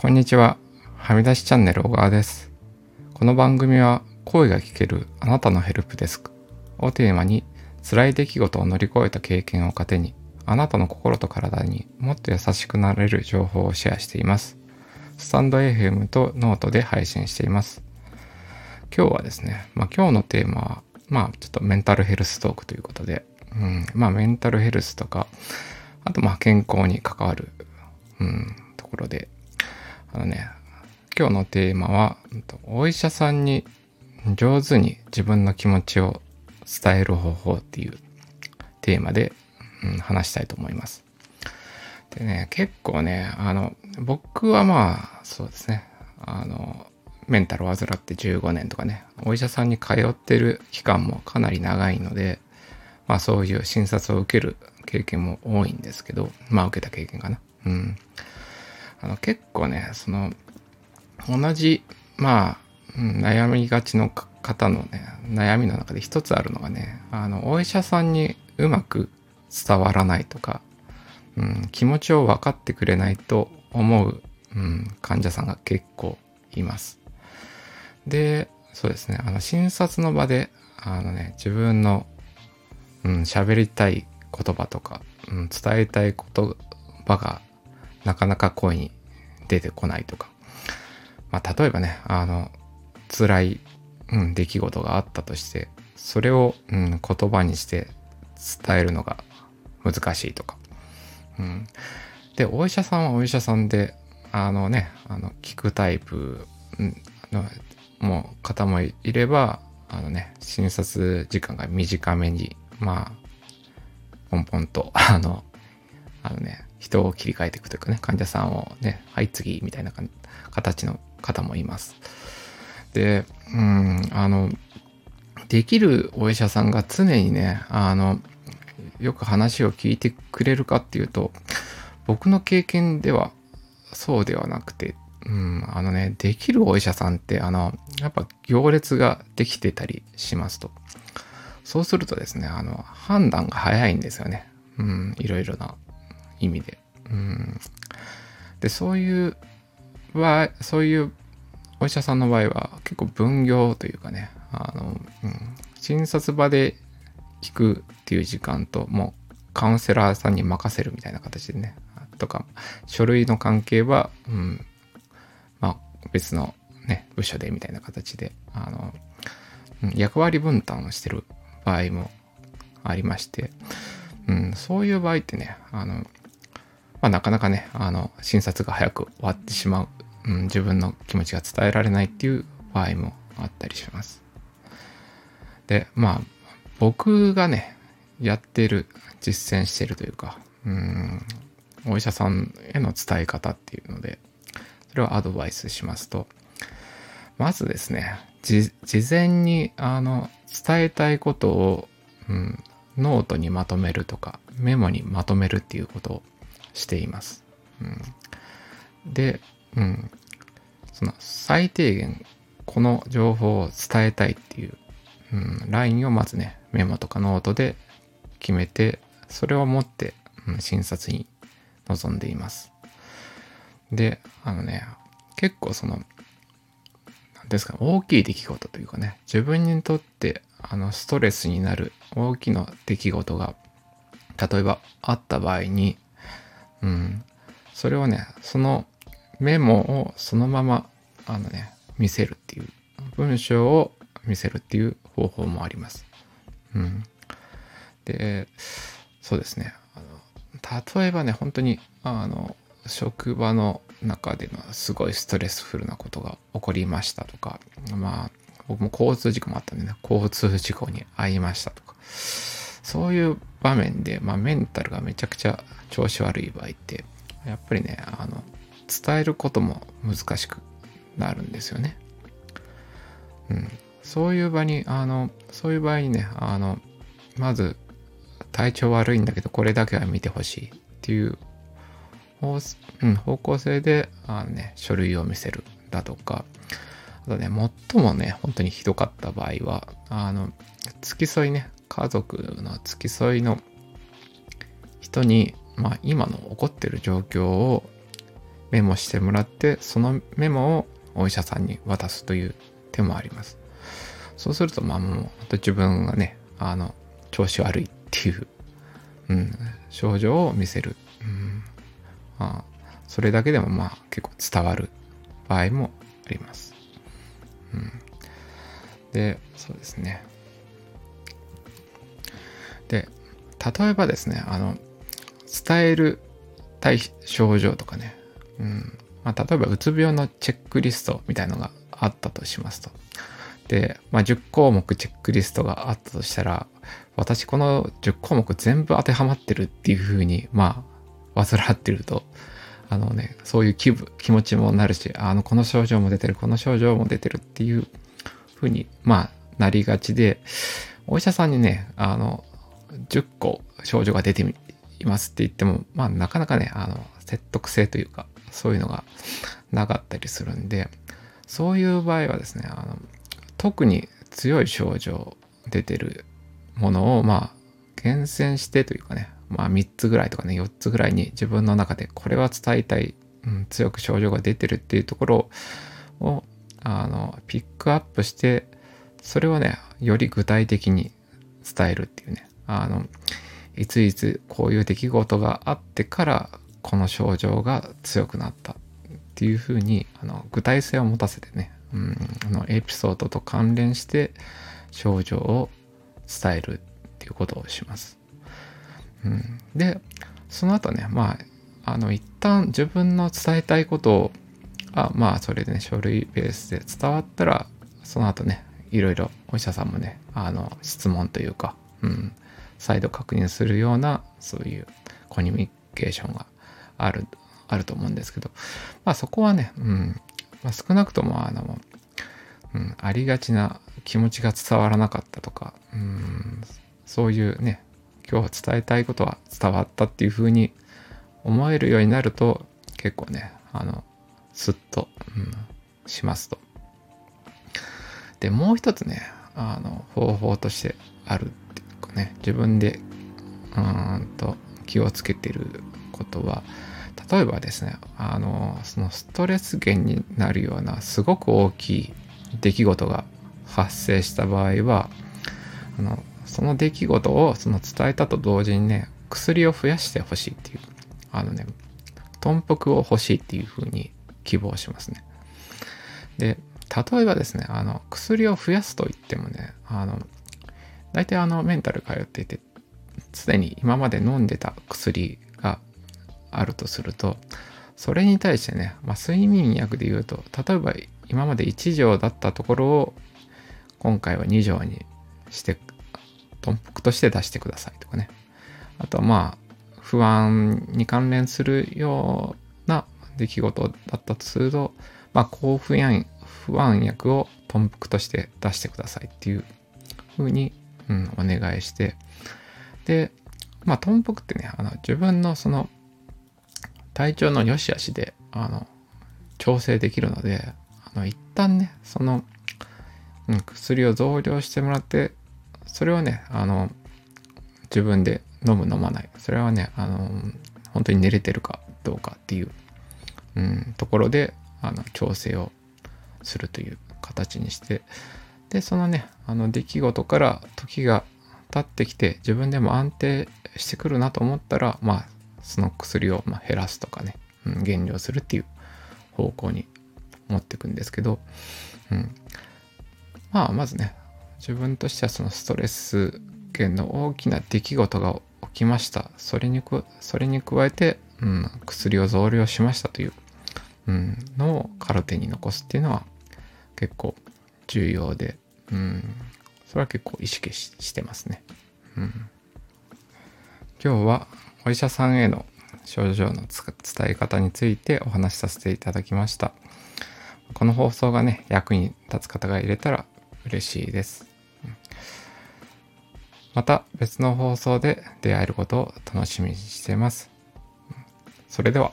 こんにちは。はみ出しチャンネル小川です。この番組は声が聞けるあなたのヘルプデスクをテーマに辛い出来事を乗り越えた経験を糧にあなたの心と体にもっと優しくなれる情報をシェアしています。スタンド FM とノートで配信しています。今日はですね、まあ、今日のテーマは、まあちょっとメンタルヘルストークということで、うん、まあメンタルヘルスとか、あとまあ健康に関わる、うん、ところで、あのね、今日のテーマは、お医者さんに上手に自分の気持ちを伝える方法っていうテーマで、うん、話したいと思います。でね、結構ね、あの、僕はまあ、そうですね、あの、メンタルを患って15年とかね、お医者さんに通ってる期間もかなり長いので、まあそういう診察を受ける経験も多いんですけど、まあ受けた経験かな。うん。あの結構ね、その、同じ、まあ、悩みがちの方のね、悩みの中で一つあるのがね、あの、お医者さんにうまく伝わらないとか、うん、気持ちを分かってくれないと思う、うん、患者さんが結構います。で、そうですね、あの、診察の場で、あのね、自分の、うん、喋りたい言葉とか、うん、伝えたい言葉がなかなか声に出てこないとか、まあ、例えばね、あの、辛い、うん、出来事があったとして、それを、うん、言葉にして伝えるのが難しいとか、うん。で、お医者さんはお医者さんで、あのね、あの、聞くタイプ、の、もう方もいれば、あのね、診察時間が短めに、まあ、ポンポンと、あの、あのね、人を切り替えていくというかね、患者さんをね、はい次みたいな形の方もいます。で、うん、あの、できるお医者さんが常にね、あの、よく話を聞いてくれるかっていうと、僕の経験ではそうではなくて、うん、あのね、できるお医者さんって、あの、やっぱ行列ができてたりしますと。そうするとですね、あの、判断が早いんですよね。うん、いろいろな意味で。うん。で、そういう場合、そういうお医者さんの場合は結構分業というかね、あの、うん、診察場で聞くっていう時間と、もうカウンセラーさんに任せるみたいな形でね、とか、書類の関係は、うん、まあ別のね、部署でみたいな形で、あの、役割分担をしてる場合もありまして、うん、そういう場合ってね、あの、まあ、なかなかね、あの、診察が早く終わってしまう、うん、自分の気持ちが伝えられないっていう場合もあったりします。で、まあ、僕がね、やってる、実践してるというか、うん、お医者さんへの伝え方っていうので、それをアドバイスしますと、まずですね、事前に、あの、伝えたいことを、うん、ノートにまとめるとか、メモにまとめるっていうことをしています。うん、で、うん、その最低限この情報を伝えたいっていう、うん、ラインをまずね、メモとかノートで決めて、それを持って、うん、診察に臨んでいます。で、あのね、結構その、なんですか、大きい出来事というかね、自分にとってあのストレスになる大きな出来事が、例えばあった場合に、うん、それをね、そのメモをそのまま、あのね、見せるっていう、文章を見せるっていう方法もあります。うん。で、そうですね。あの例えばね、本当に、あの、職場の中でのすごいストレスフルなことが起こりましたとか、まあ、僕も交通事故もあったんでね、交通事故に遭いましたとか、そういう場面で、まあ、メンタルがめちゃくちゃ調子悪い場合って、やっぱりね、あの、伝えることも難しくなるんですよね。うん。そういう場に、あの、そういう場合にね、あの、まず、体調悪いんだけど、これだけは見てほしいっていう方,、うん、方向性で、あのね、書類を見せるだとか、あとね、最もね、本当にひどかった場合は、あの、付き添いね、家族の付き添いの人に、まあ、今の起こってる状況をメモしてもらってそのメモをお医者さんに渡すという手もあります。そうするとまあもうあと自分がねあの調子悪いっていう、うん、症状を見せる、うんまあ、それだけでもまあ結構伝わる場合もあります、うん、でそうですね。で例えばですねあの伝えるたい症状とかね、うんまあ、例えばうつ病のチェックリストみたいのがあったとしますと。で、まあ、10項目チェックリストがあったとしたら、私この10項目全部当てはまってるっていうふうに、まあ、患ってると、あのね、そういう気分、気持ちもなるし、あの、この症状も出てる、この症状も出てるっていうふうに、まあ、なりがちで、お医者さんにね、あの、10個症状が出ていますって言っても、まあ、なかなかね、あの、説得性というか、そういうのがなかったりするんで、そういう場合はですね、あの特に強い症状出てるものを、まあ、厳選してというかね、まあ、3つぐらいとかね、4つぐらいに自分の中でこれは伝えたい、うん、強く症状が出てるっていうところを、あの、ピックアップして、それをね、より具体的に伝えるっていうね、あの、いついつこういう出来事があってからこの症状が強くなったっていうふうにあの具体性を持たせてね、うん、あのエピソードと関連して症状を伝えるっていうことをします。うん、でその後ねまああの一旦自分の伝えたいことをあまあそれでね書類ベースで伝わったらその後ねいろいろお医者さんもねあの質問というか、うん、再度確認するようなそういうコミュニケーションがある、あると思うんですけど、まあそこはね、うん、まあ、少なくともあの、うん、ありがちな気持ちが伝わらなかったとか、うん、そういうね、今日伝えたいことは伝わったっていうふうに思えるようになると、結構ね、あの、スッと、うん、しますと。で、もう一つね、あの、方法としてあるね、自分で、うんと気をつけてることは、例えばですねあのそのストレス源になるようなすごく大きい出来事が発生した場合はあのその出来事をその伝えたと同時にね薬を増やしてほしいっていうあのね豚腹を欲しいっていうふうに希望しますね。で例えばですねあの薬を増やすと言ってもねあの大体あのメンタル通っていて常に今まで飲んでた薬があるとすると、それに対してね、まあ、睡眠薬で言うと、例えば今まで1錠だったところを、今回は2錠にして、豚腹として出してくださいとかね。あとはまあ、不安に関連するような出来事だったとすると、まあ、興奮や不安薬を豚腹として出してくださいっていう風に、うん、お願いして、で、まあ、豚腹ってね、あの自分のその体調の良し悪しで、あの、調整できるので、あの、一旦ね、その、うん、薬を増量してもらって、それはね、あの、自分で飲む飲まない。それはね、あの、本当に寝れてるかどうかっていう、うん、ところで、あの、調整をするという形にして、で、そのね、あの、出来事から時が経ってきて、自分でも安定してくるなと思ったら、まあ、その薬をま減らすとかね、うん、減量するっていう方向に持っていくんですけど、うん、まあまずね自分としてはそのストレス源の大きな出来事が起きました。それにくそれに加えて、うん、薬を増量しましたという、うん、のをカルテに残すっていうのは結構重要で、うん、それは結構意識してますね。うん、今日はお医者さんへの症状の伝え方についてお話しさせていただきました。この放送がね、役に立つ方がいれたら嬉しいです。また別の放送で出会えることを楽しみにしています。それでは。